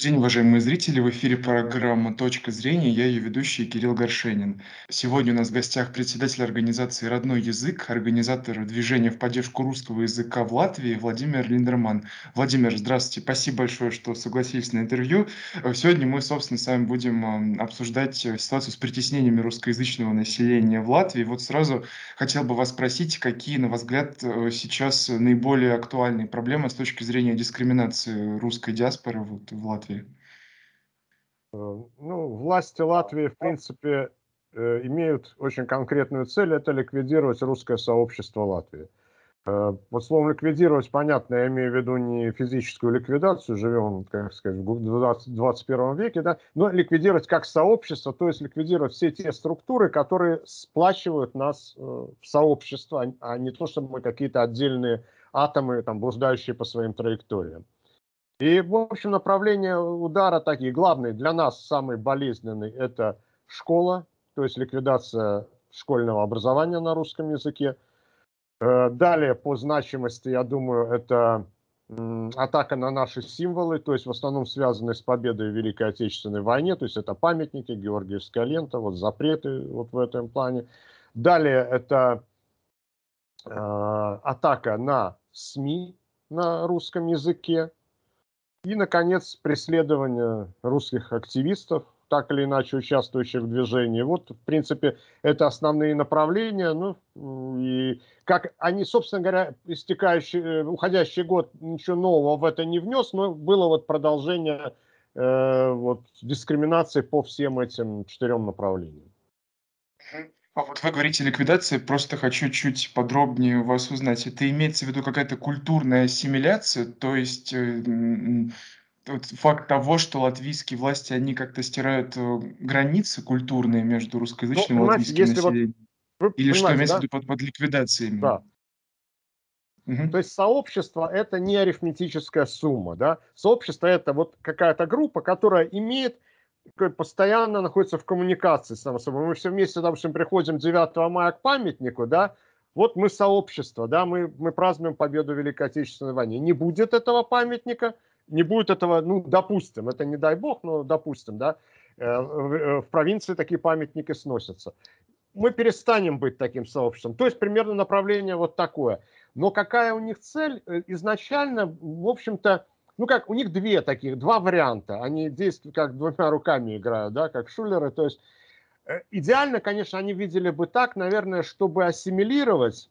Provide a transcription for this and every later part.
Добрый день, уважаемые зрители! В эфире программа «Точка зрения». Я ее ведущий Кирилл Горшенин. Сегодня у нас в гостях председатель организации «Родной язык», организатор движения в поддержку русского языка в Латвии Владимир Линдерман. Владимир, здравствуйте. Спасибо большое, что согласились на интервью. Сегодня мы, собственно, с вами будем обсуждать ситуацию с притеснениями русскоязычного населения в Латвии. Вот сразу хотел бы вас спросить, какие, на ваш взгляд, сейчас наиболее актуальные проблемы с точки зрения дискриминации русской диаспоры вот в Латвии? Латвии? Э, ну, власти Латвии, в принципе, э, имеют очень конкретную цель – это ликвидировать русское сообщество Латвии. Э, вот словом ликвидировать, понятно, я имею в виду не физическую ликвидацию, живем, как сказать, в 21 веке, да, но ликвидировать как сообщество, то есть ликвидировать все те структуры, которые сплачивают нас в сообщество, а, а не то, чтобы мы какие-то отдельные атомы, там, блуждающие по своим траекториям. И, в общем, направление удара такие. Главный для нас самый болезненный – это школа, то есть ликвидация школьного образования на русском языке. Э, далее по значимости, я думаю, это атака на наши символы, то есть в основном связанные с победой в Великой Отечественной войне, то есть это памятники, Георгиевская лента, вот запреты вот в этом плане. Далее это э, атака на СМИ на русском языке, и, наконец, преследование русских активистов, так или иначе участвующих в движении. Вот, в принципе, это основные направления. Ну, и как они, собственно говоря, истекающий, э, уходящий год ничего нового в это не внес, но было вот продолжение э, вот, дискриминации по всем этим четырем направлениям. А вот вы говорите ликвидация, просто хочу чуть подробнее у вас узнать. Это имеется в виду какая-то культурная ассимиляция, то есть э, вот факт того, что латвийские власти, они как-то стирают э, границы культурные между русскоязычным ну, и латвийским населением? Вот, Или что имеется да? в виду под, под ликвидацией? Да. Угу. То есть сообщество это не арифметическая сумма, да? Сообщество это вот какая-то группа, которая имеет постоянно находится в коммуникации с собой. Мы все вместе, допустим, приходим 9 мая к памятнику, да, вот мы сообщество, да, мы, мы празднуем победу в Великой Отечественной войне. Не будет этого памятника, не будет этого, ну, допустим, это не дай бог, но допустим, да, э, э, в провинции такие памятники сносятся. Мы перестанем быть таким сообществом. То есть примерно направление вот такое. Но какая у них цель? Э, изначально, в общем-то, ну как, у них две таких, два варианта. Они действуют как двумя руками играют, да, как шулеры. То есть э, идеально, конечно, они видели бы так, наверное, чтобы ассимилировать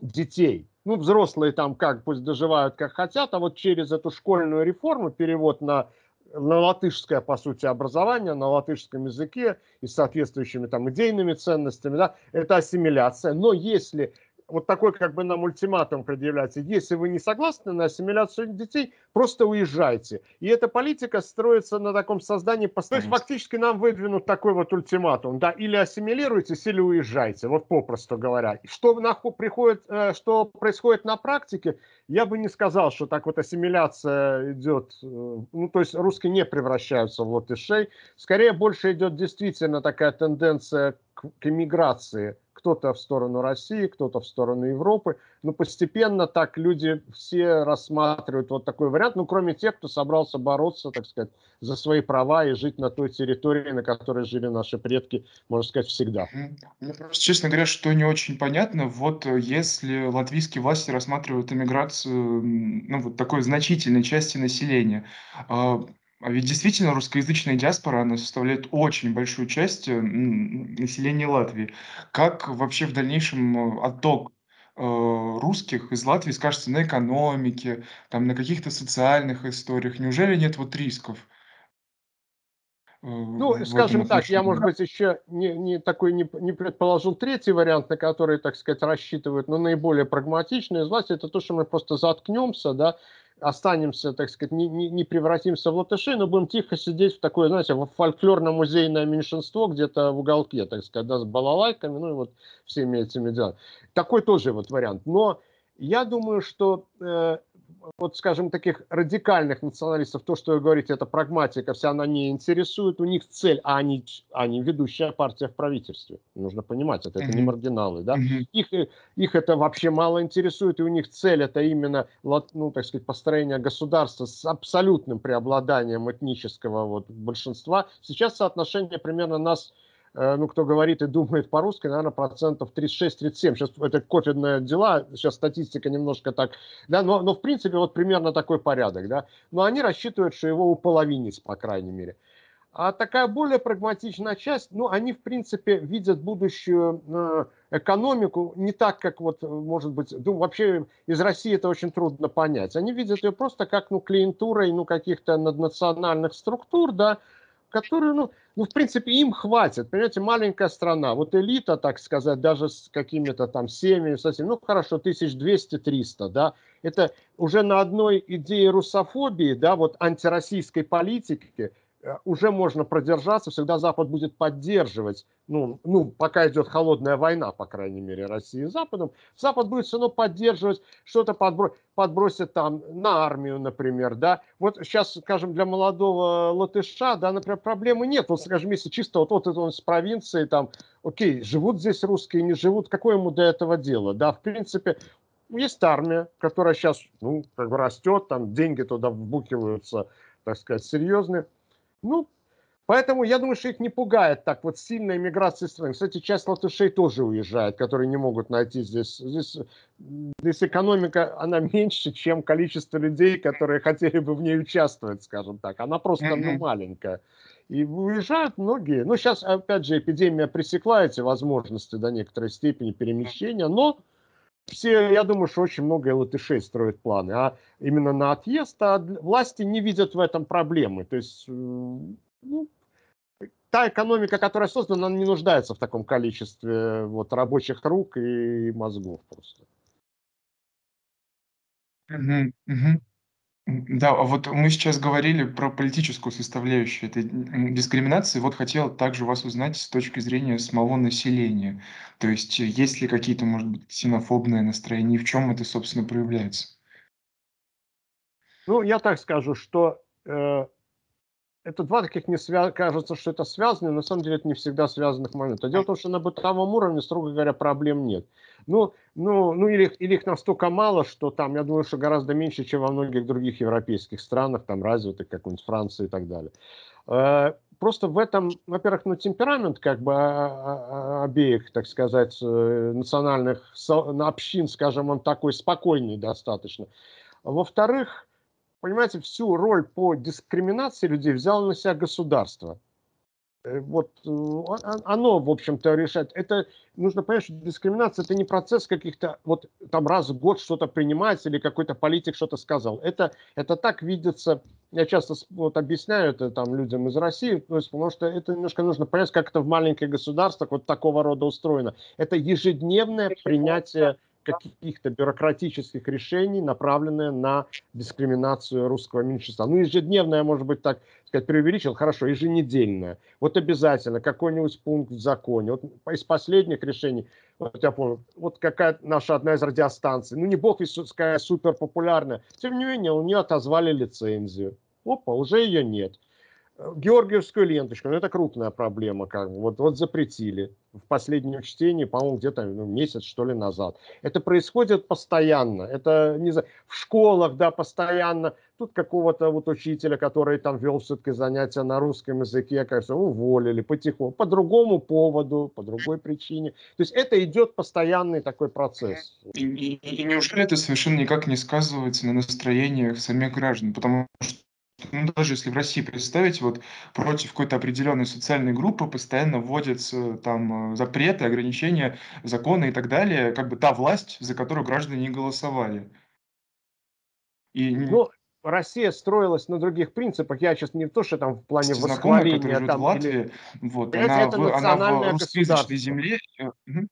детей. Ну, взрослые там как, пусть доживают как хотят, а вот через эту школьную реформу, перевод на на латышское, по сути, образование, на латышском языке и соответствующими там идейными ценностями, да, это ассимиляция. Но если вот такой как бы нам ультиматум предъявляется. Если вы не согласны на ассимиляцию детей, просто уезжайте. И эта политика строится на таком создании... То есть фактически нам выдвинут такой вот ультиматум. Да, или ассимилируйтесь, или уезжайте. Вот попросту говоря. Что, нахуй приходит, э, что происходит на практике, я бы не сказал, что так вот ассимиляция идет. Э, ну, то есть русские не превращаются в латышей. Скорее больше идет действительно такая тенденция к, к эмиграции кто-то в сторону России, кто-то в сторону Европы. Но постепенно так люди все рассматривают вот такой вариант, ну, кроме тех, кто собрался бороться, так сказать, за свои права и жить на той территории, на которой жили наши предки, можно сказать, всегда. Мне просто, честно говоря, что не очень понятно, вот э, если латвийские власти рассматривают иммиграцию, ну, вот такой значительной части населения, а, ведь действительно русскоязычная диаспора, она составляет очень большую часть э, населения Латвии. Как вообще в дальнейшем э, отток э, русских из Латвии скажется на экономике, там, на каких-то социальных историях? Неужели нет вот рисков? Ну, скажем так, я, может быть, еще не, не такой не, не предположил третий вариант, на который, так сказать, рассчитывают, но наиболее прагматичный из власти, это то, что мы просто заткнемся, да, останемся, так сказать, не, не, не превратимся в латышей, но будем тихо сидеть в такое, знаете, в фольклорно-музейное меньшинство где-то в уголке, так сказать, да, с балалайками, ну и вот всеми этими делами. Такой тоже вот вариант. Но Я думаю, что э, вот, скажем, таких радикальных националистов, то, что вы говорите, это прагматика, вся она не интересует, у них цель, а они, они ведущая партия в правительстве. Нужно понимать, это, это не маргиналы, да. Их, э, их это вообще мало интересует, и у них цель это именно, ну, так сказать, построение государства с абсолютным преобладанием этнического вот большинства. Сейчас соотношение примерно нас ну, кто говорит и думает по-русски, наверное, процентов 36-37. Сейчас это ковидные дела, сейчас статистика немножко так, да, но, но в принципе вот примерно такой порядок, да. Но они рассчитывают, что его уполовинить, по крайней мере. А такая более прагматичная часть, ну, они, в принципе, видят будущую э, экономику не так, как вот, может быть, ну, вообще из России это очень трудно понять. Они видят ее просто как, ну, клиентурой, ну, каких-то наднациональных структур, да, которые, ну, ну, в принципе, им хватит. Понимаете, маленькая страна, вот элита, так сказать, даже с какими-то там семьями, совсем, ну, хорошо, 1200-300, да, это уже на одной идее русофобии, да, вот антироссийской политики, уже можно продержаться, всегда Запад будет поддерживать, ну, ну, пока идет холодная война, по крайней мере, России с Западом, Запад будет все равно поддерживать, что-то подбро подбросит там на армию, например, да. Вот сейчас, скажем, для молодого латыша, да, например, проблемы нет. Вот, скажем, если чисто вот, вот это он с провинции, там, окей, живут здесь русские, не живут, какое ему до этого дело, да, в принципе, есть армия, которая сейчас, ну, как бы растет, там деньги туда вбукиваются, так сказать, серьезные. Ну, поэтому я думаю, что их не пугает так вот сильная миграция страны. Кстати, часть латышей тоже уезжает, которые не могут найти здесь. Здесь, здесь экономика, она меньше, чем количество людей, которые хотели бы в ней участвовать, скажем так. Она просто ну, маленькая. И уезжают многие. Ну, сейчас, опять же, эпидемия пресекла эти возможности до некоторой степени перемещения, но все, я думаю, что очень много латышей строят планы, а именно на отъезд, а власти не видят в этом проблемы. То есть, э, ну, та экономика, которая создана, она не нуждается в таком количестве вот, рабочих рук и мозгов просто. Угу, угу. Да, а вот мы сейчас говорили про политическую составляющую этой дискриминации. Вот хотел также вас узнать с точки зрения самого населения. То есть э, есть ли какие-то, может быть, ксенофобные настроения, и в чем это, собственно, проявляется? Ну, я так скажу, что э, это два таких не свя... кажется, что это связано, но на самом деле это не всегда связанных момента. Дело в том, что на бытовом уровне, строго говоря, проблем нет. Ну, ну, ну или, или их настолько мало, что там, я думаю, что гораздо меньше, чем во многих других европейских странах, там развитых, как нибудь Франции и так далее. Э, просто в этом, во-первых, ну, темперамент как бы а, а, а, обеих, так сказать, э, национальных общин, скажем, он такой спокойный достаточно. Во-вторых, понимаете, всю роль по дискриминации людей взяло на себя государство. Э, вот э, оно, в общем-то, решает. Это нужно понять, что дискриминация это не процесс каких-то, вот там раз в год что-то принимается или какой-то политик что-то сказал. Это, это так видится, я часто вот объясняю это там людям из России, то есть, потому что это немножко нужно понять, как это в маленьких государствах вот такого рода устроено. Это ежедневное принятие каких-то бюрократических решений, направленные на дискриминацию русского меньшинства. Ну, ежедневная, может быть, так сказать, преувеличил, хорошо, еженедельная. Вот обязательно какой-нибудь пункт в законе. Вот из последних решений, вот я помню, вот какая наша одна из радиостанций, ну, не бог весь какая супер популярная, тем не менее, у нее отозвали лицензию. Опа, уже ее нет. Георгиевскую ленточку, ну это крупная проблема, как бы, вот, вот запретили в последнем чтении, по-моему, где-то ну, месяц, что ли, назад. Это происходит постоянно, это не знаю, в школах, да, постоянно. Тут какого-то вот учителя, который там вел все-таки занятия на русском языке, кажется, уволили потихоньку, по другому поводу, по другой причине. То есть это идет постоянный такой процесс. И, и, и неужели это совершенно никак не сказывается на настроениях самих граждан? Потому что ну, даже если в России представить, вот против какой-то определенной социальной группы постоянно вводятся там э, запреты, ограничения, законы и так далее, как бы та власть, за которую граждане не голосовали. И... Ну, Россия строилась на других принципах. Я сейчас не то, что там в плане восхваления. Знакомая, там, в Латвии, или... вот, она, это в, она в русскоязычной земле. Угу.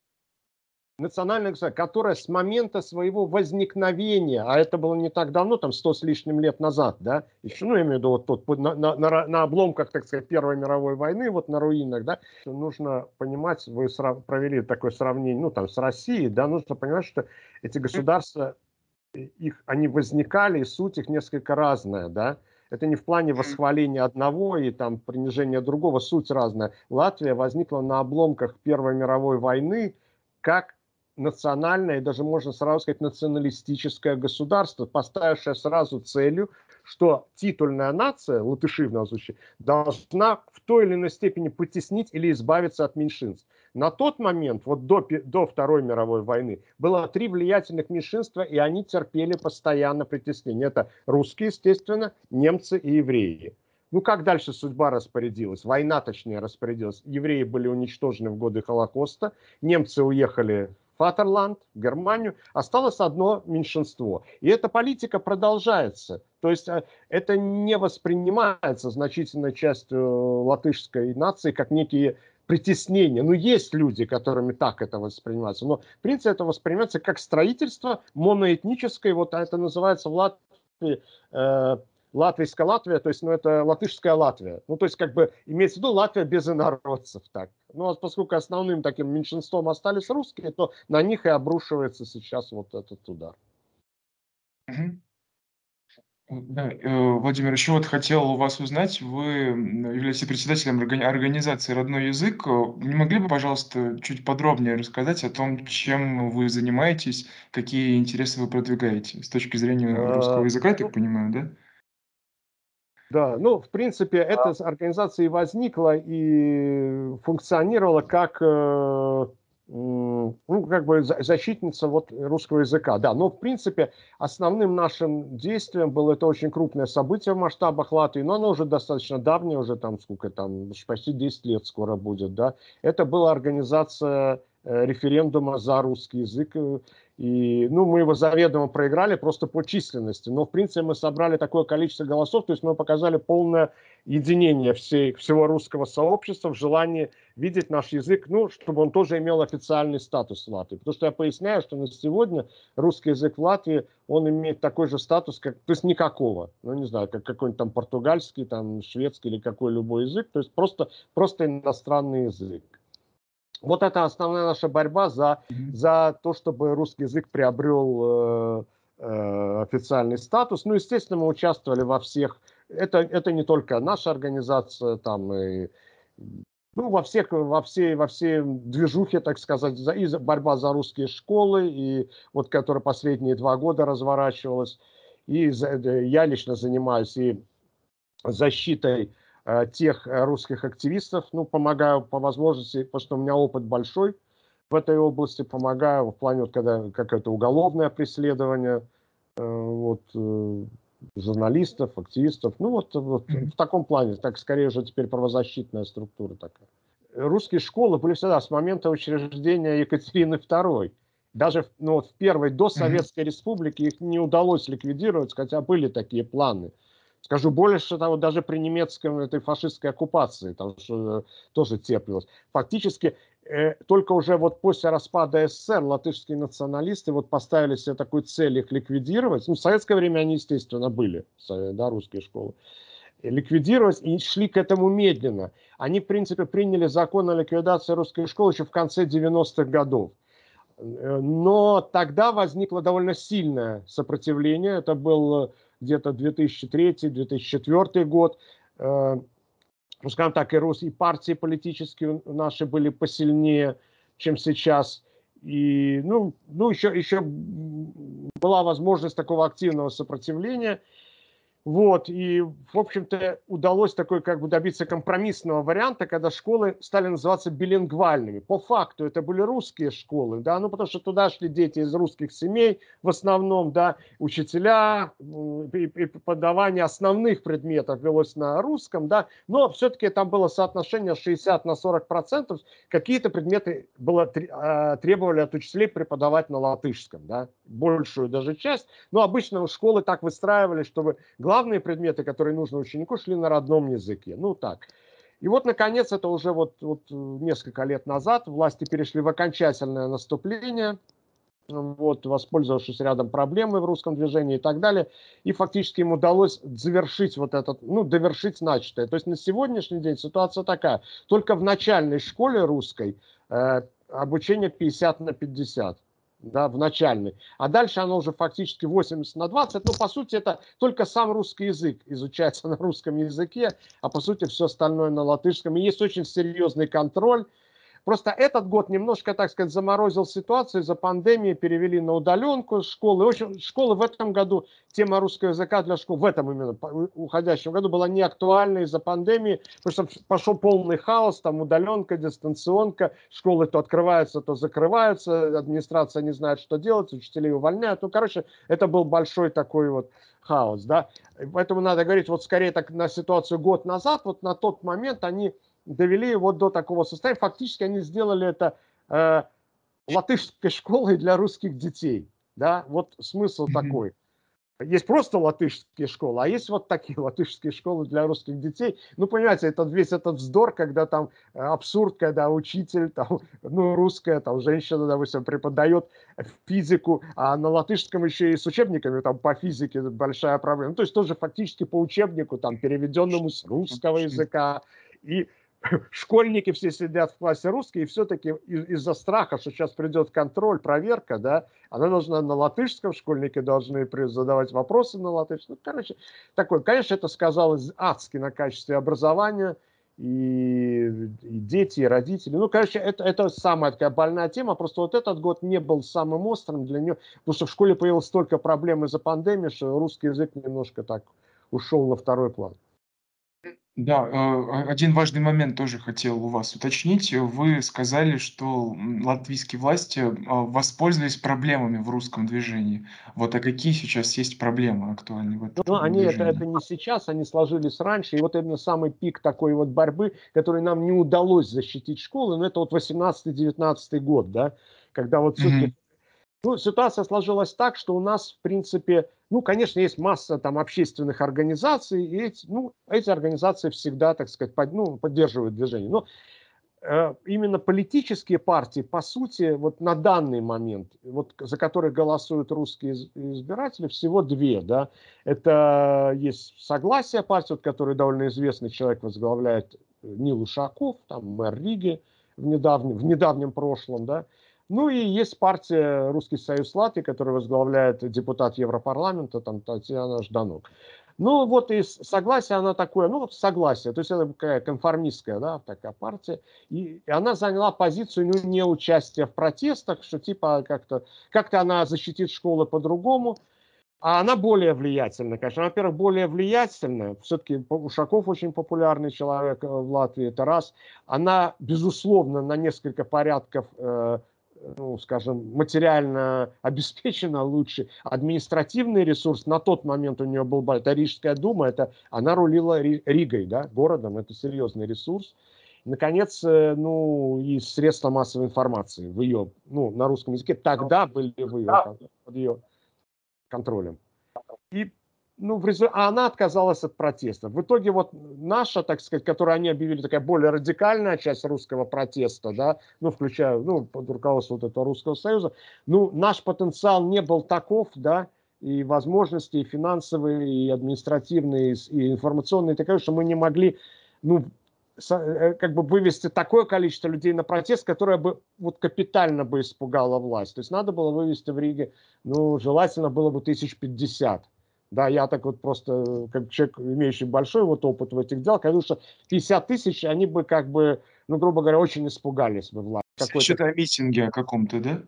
Национальное государство, которое с момента своего возникновения, а это было не так давно, там сто с лишним лет назад, да, еще, ну, я имею в виду вот тут на, на, на, на обломках, так сказать, Первой мировой войны, вот на руинах, да, нужно понимать, вы срав, провели такое сравнение, ну, там, с Россией, да, нужно понимать, что эти государства, их, они возникали, и суть их несколько разная, да, это не в плане восхваления одного и там принижения другого, суть разная. Латвия возникла на обломках Первой мировой войны как национальное, даже можно сразу сказать националистическое государство, поставившее сразу целью, что титульная нация, латыши в данном случае, должна в той или иной степени потеснить или избавиться от меньшинств. На тот момент, вот до, до Второй мировой войны, было три влиятельных меньшинства, и они терпели постоянно притеснение. Это русские, естественно, немцы и евреи. Ну, как дальше судьба распорядилась? Война, точнее, распорядилась. Евреи были уничтожены в годы Холокоста, немцы уехали Фатерланд, Германию, осталось одно меньшинство. И эта политика продолжается. То есть э, это не воспринимается значительной частью латышской нации как некие притеснения. Ну, есть люди, которыми так это воспринимается. Но, в принципе, это воспринимается как строительство моноэтническое. Вот это называется в Латвии э, латвийская Латвия, то есть, ну, это латышская Латвия. Ну, то есть, как бы, имеется в виду Латвия без инородцев, так. Ну, а поскольку основным таким меньшинством остались русские, то на них и обрушивается сейчас вот этот удар. Да, э, Владимир, еще вот хотел у вас узнать, вы являетесь председателем организации «Родной язык». Не могли бы, пожалуйста, чуть подробнее рассказать о том, чем вы занимаетесь, какие интересы вы продвигаете с точки зрения русского языка, я так ну, понимаю, да? Да, ну, в принципе, эта организация и возникла и функционировала как, э, ну, как бы защитница вот русского языка. Да, но, в принципе, основным нашим действием было это очень крупное событие в масштабах Латвии, но оно уже достаточно давнее, уже там сколько там, почти 10 лет скоро будет, да. Это была организация э, референдума за русский язык э, и, ну, мы его заведомо проиграли просто по численности. Но, в принципе, мы собрали такое количество голосов, то есть мы показали полное единение всей, всего русского сообщества в желании видеть наш язык, ну, чтобы он тоже имел официальный статус в Латвии. Потому что я поясняю, что на сегодня русский язык в Латвии, он имеет такой же статус, как, то есть никакого. Ну, не знаю, как какой-нибудь там португальский, там шведский или какой любой язык. То есть просто, просто иностранный язык. Вот это основная наша борьба за, за то, чтобы русский язык приобрел э, э, официальный статус. Ну, естественно, мы участвовали во всех. Это, это не только наша организация, там и ну, во всех, во всей, во всей движухе, так сказать, за, и за, борьба за русские школы, и вот, которая последние два года разворачивалась, и за, я лично занимаюсь и защитой Э, тех э, русских активистов, ну, помогаю по возможности, потому что у меня опыт большой в этой области, помогаю в плане, вот, когда какое-то уголовное преследование, э, вот, журналистов, активистов, ну, вот, вот в таком плане, так скорее уже теперь правозащитная структура такая. Русские школы были всегда с момента учреждения Екатерины II. Даже ну, вот в первой до Советской Республики их не удалось ликвидировать, хотя были такие планы. Скажу больше того, даже при немецкой этой фашистской оккупации, там что, тоже теплилось. Фактически э, только уже вот после распада СССР латышские националисты вот поставили себе такую цель их ликвидировать. Ну, в советское время они, естественно, были, да, русские школы ликвидировать и шли к этому медленно. Они, в принципе, приняли закон о ликвидации русской школы еще в конце 90-х годов. Э, но тогда возникло довольно сильное сопротивление. Это был где-то 2003-2004 год. Э, ну, скажем так, и, Рус, и партии политические наши были посильнее, чем сейчас. И, ну, ну еще, еще была возможность такого активного сопротивления – вот, и, в общем-то, удалось такой как бы добиться компромиссного варианта, когда школы стали называться билингвальными. По факту это были русские школы, да, ну потому что туда шли дети из русских семей в основном, да, учителя, и, и преподавание основных предметов велось на русском, да, но все-таки там было соотношение 60 на 40 процентов, какие-то предметы было, а, требовали от учителей преподавать на латышском, да, большую даже часть, но обычно школы так выстраивали, чтобы главные предметы, которые нужны ученику, шли на родном языке. Ну так. И вот, наконец, это уже вот, вот несколько лет назад власти перешли в окончательное наступление, вот, воспользовавшись рядом проблемой в русском движении и так далее. И фактически им удалось завершить вот этот, ну, довершить начатое. То есть на сегодняшний день ситуация такая. Только в начальной школе русской э, обучение 50 на 50 да, в начальной. А дальше оно уже фактически 80 на 20. Ну, по сути, это только сам русский язык изучается на русском языке, а по сути все остальное на латышском. И есть очень серьезный контроль Просто этот год немножко, так сказать, заморозил ситуацию, из-за пандемии перевели на удаленку школы. В общем, школы в этом году, тема русского языка для школ в этом именно уходящем году была не актуальна из-за пандемии, потому что пошел полный хаос, там удаленка, дистанционка, школы то открываются, то закрываются, администрация не знает, что делать, учителей увольняют. Ну, короче, это был большой такой вот хаос, да. Поэтому надо говорить вот скорее так на ситуацию год назад, вот на тот момент они довели его до такого состояния. Фактически они сделали это э, латышской школой для русских детей. Да? Вот смысл mm-hmm. такой. Есть просто латышские школы, а есть вот такие латышские школы для русских детей. Ну, понимаете, это весь этот вздор, когда там э, абсурд, когда учитель, там, ну, русская, там, женщина, допустим, преподает физику, а на латышском еще и с учебниками там по физике большая проблема. Ну, то есть тоже фактически по учебнику, там, переведенному с русского языка. И школьники все сидят в классе русский, и все-таки из-за страха, что сейчас придет контроль, проверка, да, она должна на латышском, школьники должны задавать вопросы на латышском. Ну, короче, такой, конечно, это сказалось адски на качестве образования, и, и дети, и родители. Ну, короче, это, это самая такая больная тема, просто вот этот год не был самым острым для нее, потому что в школе появилось столько проблем из-за пандемии, что русский язык немножко так ушел на второй план. Да, э, один важный момент тоже хотел у вас уточнить. Вы сказали, что латвийские власти а, воспользовались проблемами в русском движении. Вот а какие сейчас есть проблемы актуальные в этом Ну, они это, это не сейчас, они сложились раньше. И вот именно самый пик такой вот борьбы, который нам не удалось защитить школы, ну, это вот 18-19 год, да, когда вот все-таки Мгм. Ну, ситуация сложилась так, что у нас, в принципе, ну, конечно, есть масса там общественных организаций, и эти, ну, эти организации всегда, так сказать, под, ну, поддерживают движение. Но э, именно политические партии, по сути, вот на данный момент, вот за которые голосуют русские избиратели, всего две, да. Это есть Согласие партии, вот, который довольно известный человек возглавляет э, Нил Ушаков, там мэр Риги в недавнем, в недавнем прошлом, да. Ну и есть партия Русский Союз Латвии, которую возглавляет депутат Европарламента, там Татьяна Жданук. Ну вот и согласие, она такое, ну вот согласие, то есть это такая конформистская, да, такая партия, и, и она заняла позицию, ну, не участия в протестах, что типа как-то, как-то она защитит школы по-другому, а она более влиятельная, конечно. Во-первых, более влиятельная. Все-таки Ушаков очень популярный человек э, в Латвии, это раз. Она, безусловно, на несколько порядков э, ну, скажем, материально обеспечена лучше. Административный ресурс на тот момент у нее был, это Рижская дума, это она рулила Ригой, да, городом, это серьезный ресурс. Наконец, э, ну, и средства массовой информации в ее, ну, на русском языке тогда были в ее, под ее контролем. И ну, в а она отказалась от протеста. В итоге вот наша, так сказать, которую они объявили, такая более радикальная часть русского протеста, да, ну, включая, ну, под руководством вот этого Русского Союза, ну, наш потенциал не был таков, да, и возможности, и финансовые, и административные, и информационные, такое, что мы не могли, ну, э, как бы вывести такое количество людей на протест, которое бы вот капитально бы испугало власть. То есть надо было вывести в Риге, ну, желательно было бы тысяч пятьдесят. Да, я так вот просто, как человек, имеющий большой вот опыт в этих делах, говорю, что 50 тысяч, они бы как бы, ну, грубо говоря, очень испугались бы власть. Что-то о митинге о каком-то, да?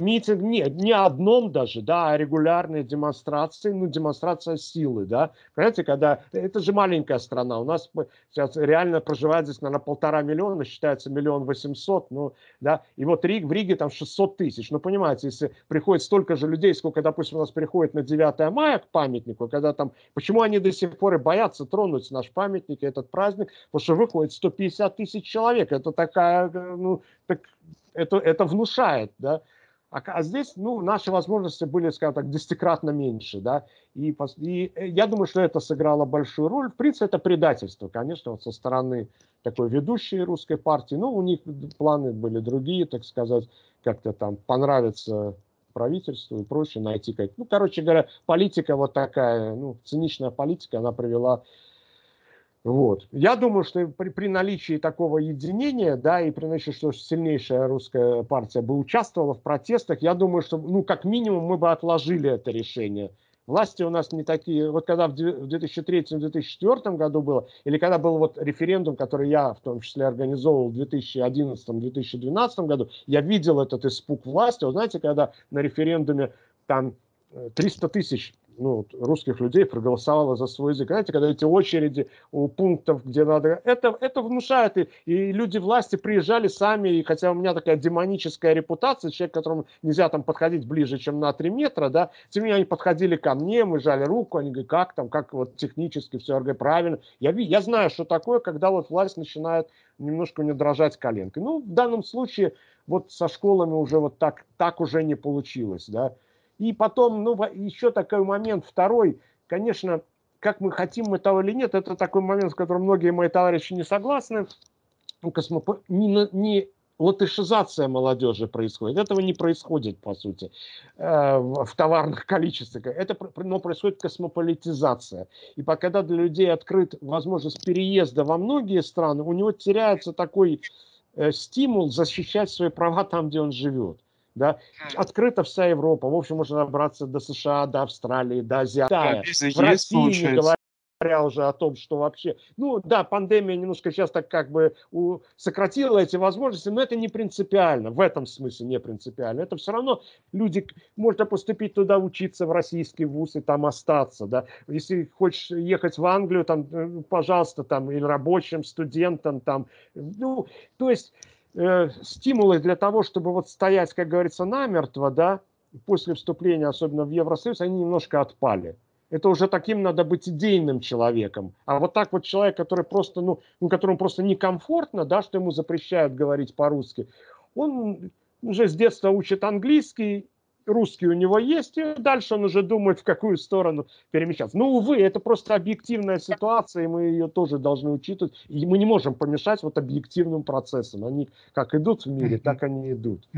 Митинг, нет, не одном даже, да, а регулярные демонстрации, ну, демонстрация силы, да. Понимаете, когда, это же маленькая страна, у нас сейчас реально проживает здесь, наверное, полтора миллиона, считается миллион восемьсот, ну, да, и вот Риг, в Риге там 600 тысяч, ну, понимаете, если приходит столько же людей, сколько, допустим, у нас приходит на 9 мая к памятнику, когда там, почему они до сих пор и боятся тронуть наш памятник, этот праздник, потому что выходит 150 тысяч человек, это такая, ну, так, это, это внушает, да, А, а здесь, ну, наши возможности были, скажем так, десятикратно меньше, да, и, и э, я думаю, что это сыграло большую роль. В принципе, это предательство, конечно, вот со стороны такой ведущей русской партии. Ну, у них планы были другие, так сказать, как-то там понравиться правительству и прочее, найти как... Ну, короче говоря, политика вот такая, ну, циничная политика, она привела вот. Я думаю, что при, при наличии такого единения, да, и при наличии, что сильнейшая русская партия бы участвовала в протестах, я думаю, что, ну, как минимум, мы бы отложили это решение. Власти у нас не такие, вот когда в 2003-2004 году было, или когда был вот референдум, который я в том числе организовывал в 2011-2012 году, я видел этот испуг власти. Вы знаете, когда на референдуме там 300 э, тысяч ну, русских людей проголосовало за свой язык. Знаете, когда эти очереди у пунктов, где надо... Это, это внушает. И, и люди власти приезжали сами, и хотя у меня такая демоническая репутация, человек, которому нельзя там подходить ближе, чем на 3 метра, да, тем не менее они подходили ко мне, мы жали руку, они говорят, как там, как вот технически все, я говорю, правильно. Я, я знаю, что такое, когда вот власть начинает немножко не дрожать коленкой. Ну, в данном случае вот со школами уже вот так, так уже не получилось, да. И потом, ну, еще такой момент, второй, конечно, как мы хотим мы того или нет, это такой момент, с которым многие мои товарищи не согласны. Ну, космоп... не, не латышизация молодежи происходит. Этого не происходит, по сути, э, в товарных количествах. Это но происходит космополитизация. И пока для людей открыт возможность переезда во многие страны, у него теряется такой э, стимул защищать свои права там, где он живет да, открыта вся Европа, в общем, можно добраться до США, до Австралии, до Азии. Да, в России, получается. не говоря уже о том, что вообще, ну да, пандемия немножко сейчас так как бы у, сократила эти возможности, но это не принципиально, в этом смысле не принципиально. Это все равно люди, можно поступить туда учиться в российский вуз и там остаться, да. Если хочешь ехать в Англию, там, э, пожалуйста, там, или рабочим, студентам, там, ну, то есть э, стимулы для того, чтобы вот стоять, как говорится, намертво, да, после вступления, особенно в Евросоюз, они немножко отпали. Это уже таким надо быть идейным человеком. А вот так вот человек, который просто, ну, ну которому просто некомфортно, да, что ему запрещают говорить по-русски, он уже с детства учит английский, русский у него есть, и дальше он уже думает, в какую сторону перемещаться. Но, увы, это просто объективная ситуация, и мы ее тоже должны учитывать. И мы не можем помешать вот объективным процессам. Они как идут в мире, так они идут.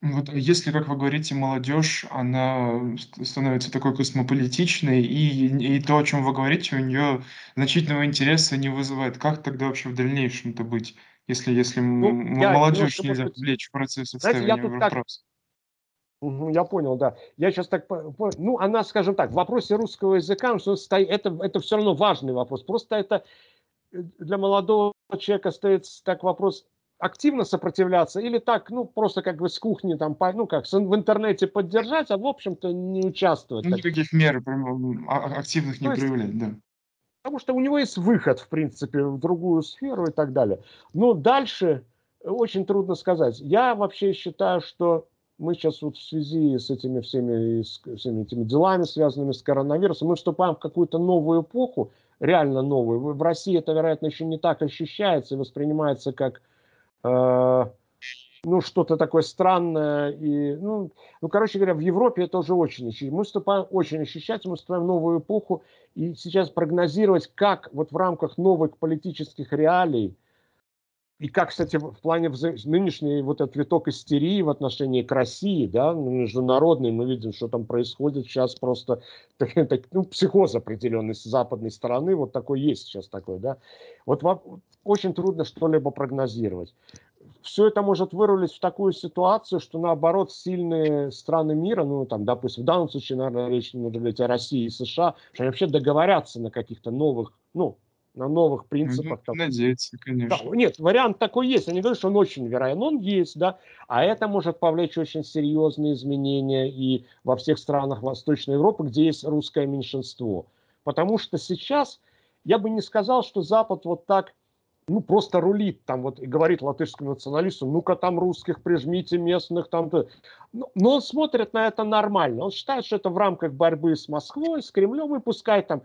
Вот если, как вы говорите, молодежь, она становится такой космополитичной, и, и то, о чем вы говорите, у нее значительного интереса не вызывает. Как тогда вообще в дальнейшем-то быть, если, если ну, молодежь нельзя вовлечь в процесс отстаивания вопроса? Я понял, да. Я сейчас так... Ну, она, скажем так, в вопросе русского языка, это, это все равно важный вопрос. Просто это э, для молодого человека стоит так вопрос, активно сопротивляться или так, ну, просто как бы с кухни там, ну, как в интернете поддержать, а в общем-то не участвовать. Ну, никаких мер а, активных не проявлять, да. Потому что у него есть выход, в принципе, в другую сферу и так далее. Но дальше очень трудно сказать. Я вообще считаю, что мы сейчас вот в связи с этими всеми, с всеми этими делами, связанными с коронавирусом, мы вступаем в какую-то новую эпоху, реально новую. В России это, вероятно, еще не так ощущается и воспринимается как э, ну, что-то такое странное. И, ну, ну, короче говоря, в Европе это уже очень ощущается. Мы вступаем, очень ощущается, мы вступаем в новую эпоху. И сейчас прогнозировать, как вот в рамках новых политических реалий, и как, кстати, в плане нынешней вот этот виток истерии в отношении к России, да, ну, международный, мы видим, что там происходит сейчас просто ну, психоз определенный с западной стороны, вот такой есть сейчас такой, да. Вот вам очень трудно что-либо прогнозировать. Все это может вырулить в такую ситуацию, что наоборот сильные страны мира, ну там, допустим, в данном случае, наверное, речь может быть о России и США, что они вообще договорятся на каких-то новых, ну, на новых принципах. Ну, надеяться, конечно. Да, нет, вариант такой есть. Я не говорю, что он очень вероятен, он есть, да. А это может повлечь очень серьезные изменения и во всех странах Восточной Европы, где есть русское меньшинство. Потому что сейчас я бы не сказал, что Запад вот так ну, просто рулит там вот и говорит латышским националистам, ну-ка там русских прижмите местных там. -то. Но, но он смотрит на это нормально. Он считает, что это в рамках борьбы с Москвой, с Кремлем, и пускай там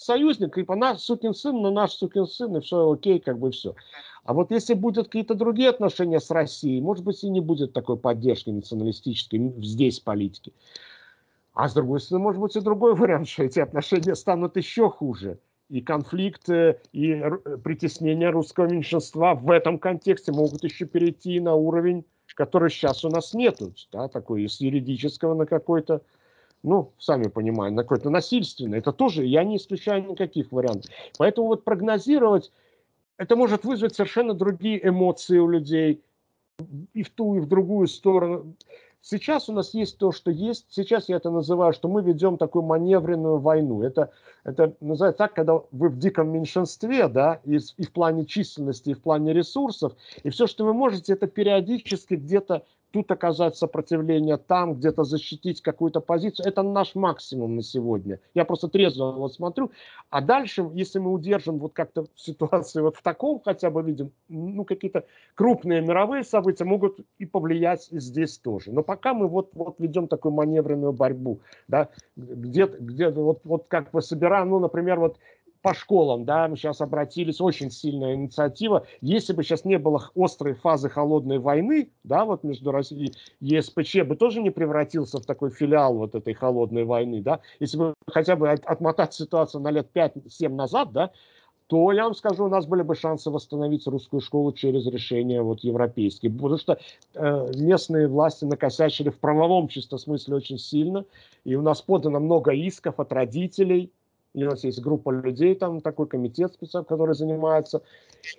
союзник, типа наш сукин сын, но наш сукин сын, и все окей, как бы все. А вот если будут какие-то другие отношения с Россией, может быть, и не будет такой поддержки националистической здесь политики. А с другой стороны, может быть и другой вариант, что эти отношения станут еще хуже. И конфликт, и притеснение русского меньшинства в этом контексте могут еще перейти на уровень, который сейчас у нас нету, да, такой из юридического на какой-то, ну, сами понимаете, на какой-то насильственный. Это тоже, я не исключаю никаких вариантов. Поэтому вот прогнозировать, это может вызвать совершенно другие эмоции у людей и в ту, и в другую сторону. Сейчас у нас есть то, что есть. Сейчас я это называю, что мы ведем такую маневренную войну. Это, это называется так, когда вы в диком меньшинстве, да, и, и в плане численности, и в плане ресурсов, и все, что вы можете, это периодически где-то тут оказать сопротивление, там где-то защитить какую-то позицию. Это наш максимум на сегодня. Я просто трезво вот смотрю. А дальше, если мы удержим вот как-то ситуацию вот в таком хотя бы видим, ну какие-то крупные мировые события могут и повлиять и здесь тоже. Но пока мы вот, вот ведем такую маневренную борьбу, да, где-то, где вот, вот как бы собираем, ну, например, вот по школам, да, мы сейчас обратились, очень сильная инициатива. Если бы сейчас не было острой фазы холодной войны, да, вот между Россией и ЕСПЧ бы тоже не превратился в такой филиал вот этой холодной войны, да, если бы хотя бы отмотать ситуацию на лет 5-7 назад, да, то я вам скажу, у нас были бы шансы восстановить русскую школу через решения вот европейские. Потому что э, местные власти накосячили в правовом чисто смысле очень сильно. И у нас подано много исков от родителей, и у нас есть группа людей, там такой комитет специальный, который занимается.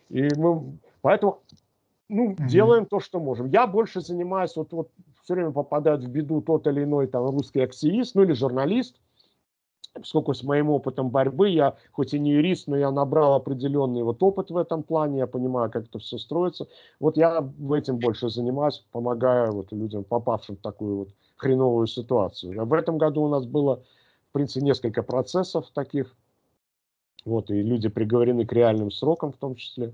И мы поэтому ну, mm-hmm. делаем то, что можем. Я больше занимаюсь, вот, вот все время попадает в беду тот или иной там русский активист, ну или журналист. Сколько с моим опытом борьбы, я хоть и не юрист, но я набрал определенный вот опыт в этом плане, я понимаю, как это все строится. Вот я этим больше занимаюсь, помогаю вот людям, попавшим в такую вот хреновую ситуацию. А в этом году у нас было в принципе, несколько процессов таких. Вот, и люди приговорены к реальным срокам в том числе.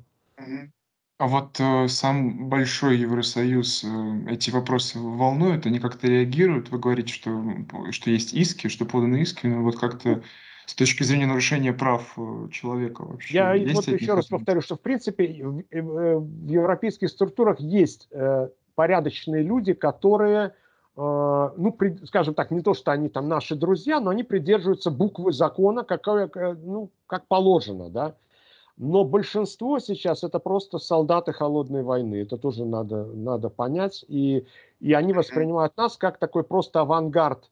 А вот э, сам Большой Евросоюз э, эти вопросы волнуют, они как-то реагируют? Вы говорите, что, что есть иски, что поданы иски, но вот как-то с точки зрения нарушения прав э, человека вообще. Я вот еще раз повторю, что в принципе в, э, в европейских структурах есть э, порядочные люди, которые ну, при, скажем так, не то, что они там наши друзья, но они придерживаются буквы закона, какое, ну, как положено, да. Но большинство сейчас это просто солдаты холодной войны. Это тоже надо, надо понять. И, и они воспринимают нас как такой просто авангард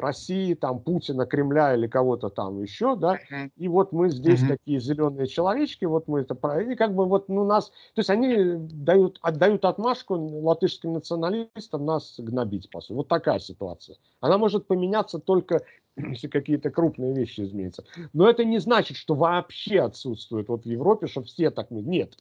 России, там, Путина, Кремля или кого-то там еще, да, и вот мы здесь uh-huh. такие зеленые человечки, вот мы это, и как бы вот, ну, нас, то есть они дают, отдают отмашку латышским националистам нас гнобить, по сути. Вот такая ситуация. Она может поменяться только, если какие-то крупные вещи изменятся. Но это не значит, что вообще отсутствует вот в Европе, что все так, нет.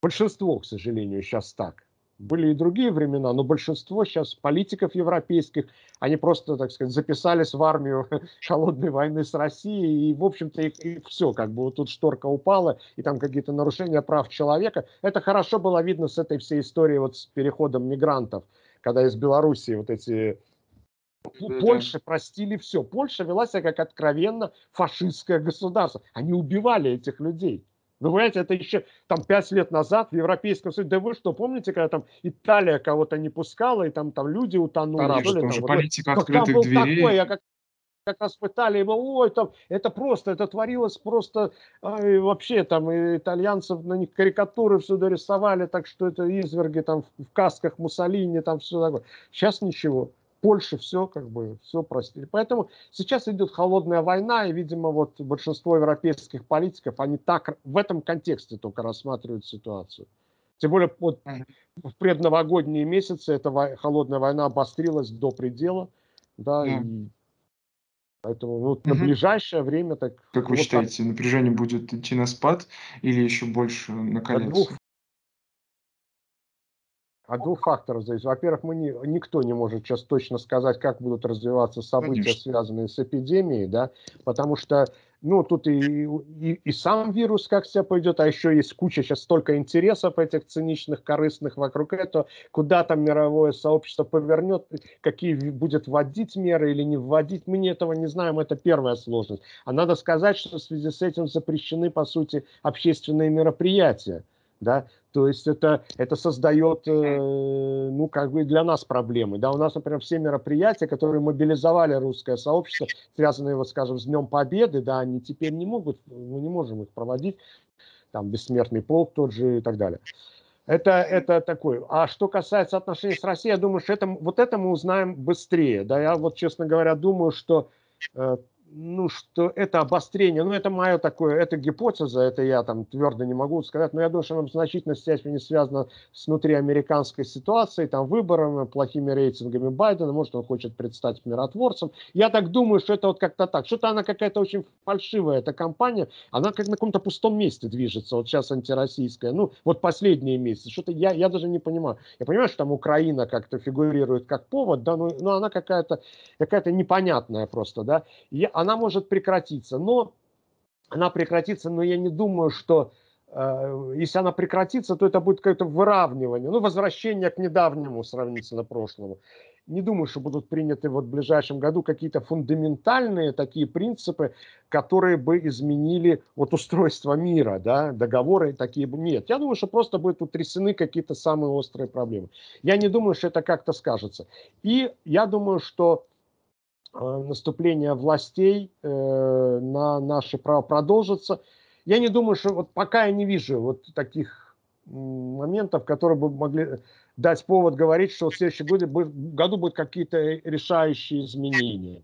Большинство, к сожалению, сейчас так были и другие времена, но большинство сейчас политиков европейских, они просто, так сказать, записались в армию холодной войны с Россией, и, в общем-то, их, их все, как бы вот тут шторка упала, и там какие-то нарушения прав человека. Это хорошо было видно с этой всей историей вот с переходом мигрантов, когда из Белоруссии вот эти Польша простили все. Польша вела себя как откровенно фашистское государство. Они убивали этих людей. Вы понимаете, это еще там пять лет назад в Европейском Союзе. Да вы что, помните, когда там Италия кого-то не пускала, и там, там люди утонули? Там, уже вот, политика вот, открытых там дверей. Такой, я как, как раз в Италии был, ой, там, это просто, это творилось просто, ай, вообще там и итальянцев на них карикатуры всюду рисовали, так что это изверги там в касках Муссолини, там все такое. Сейчас ничего. Польше все как бы все простили. Поэтому сейчас идет холодная война, и, видимо, вот большинство европейских политиков, они так в этом контексте только рассматривают ситуацию. Тем более вот в предновогодние месяцы эта холодная война обострилась до предела, да, mm. и поэтому вот mm-hmm. на ближайшее время так. Как вы вот считаете, так... напряжение будет идти на спад или еще больше накаляться? От двух факторов зависит. Во-первых, мы не, никто не может сейчас точно сказать, как будут развиваться события, Конечно. связанные с эпидемией, да, потому что ну, тут и, и, и сам вирус как себя пойдет, а еще есть куча сейчас столько интересов этих циничных, корыстных вокруг этого, куда там мировое сообщество повернет, какие будет вводить меры или не вводить, мы не этого не знаем, это первая сложность. А надо сказать, что в связи с этим запрещены, по сути, общественные мероприятия да, то есть это, это создает, э, ну, как бы для нас проблемы, да, у нас, например, все мероприятия, которые мобилизовали русское сообщество, связанные, вот, скажем, с Днем Победы, да, они теперь не могут, мы не можем их проводить, там, Бессмертный полк тот же и так далее. Это, это такое. А что касается отношений с Россией, я думаю, что это, вот это мы узнаем быстрее, да, я вот, честно говоря, думаю, что э, ну, что это обострение, ну, это мое такое, это гипотеза, это я там твердо не могу сказать, но я думаю, что она в значительной степени связана с внутриамериканской ситуацией, там, выборами, плохими рейтингами Байдена, может, он хочет предстать миротворцем. Я так думаю, что это вот как-то так. Что-то она какая-то очень фальшивая, эта кампания, она как на каком-то пустом месте движется, вот сейчас антироссийская, ну, вот последние месяцы, что-то я, я даже не понимаю. Я понимаю, что там Украина как-то фигурирует как повод, да, но, но она какая-то какая непонятная просто, да. Я, она может прекратиться, но она прекратится, но я не думаю, что э, если она прекратится, то это будет какое-то выравнивание, ну, возвращение к недавнему сравнительно прошлому. Не думаю, что будут приняты вот в ближайшем году какие-то фундаментальные такие принципы, которые бы изменили вот устройство мира, да, договоры такие бы нет. Я думаю, что просто будут утрясены какие-то самые острые проблемы. Я не думаю, что это как-то скажется. И я думаю, что наступление властей э, на наши права продолжится. Я не думаю, что вот пока я не вижу вот таких моментов, которые бы могли дать повод говорить, что в следующем году, году будут какие-то решающие изменения.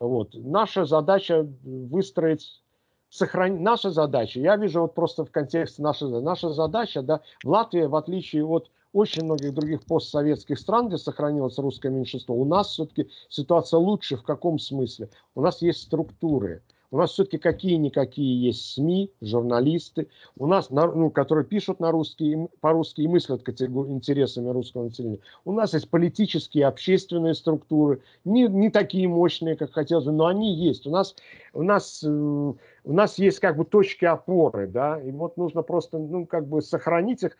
Вот. Наша задача выстроить, сохранить, наша задача, я вижу вот просто в контексте нашей, наша задача, да, в Латвии, в отличие от очень многих других постсоветских стран, где сохранилось русское меньшинство, у нас все-таки ситуация лучше в каком смысле? У нас есть структуры. У нас все-таки какие-никакие есть СМИ, журналисты, у нас, ну, которые пишут на русский, по-русски и мыслят интересами русского населения. У нас есть политические, общественные структуры, не, не такие мощные, как хотелось бы, но они есть. У нас, у нас, э, у нас есть как бы точки опоры, да, и вот нужно просто, ну, как бы сохранить их,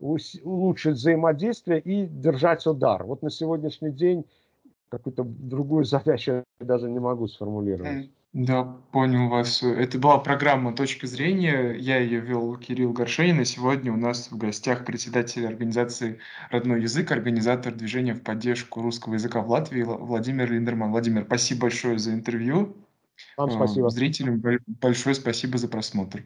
улучшить взаимодействие и держать удар. Вот на сегодняшний день какую-то другую задачу я даже не могу сформулировать. Да, понял вас. Это была программа «Точка зрения». Я ее вел Кирилл Горшенин, и сегодня у нас в гостях председатель организации «Родной язык», организатор движения в поддержку русского языка в Латвии Владимир Линдерман. Владимир, спасибо большое за интервью. Вам спасибо. Зрителям большое спасибо за просмотр.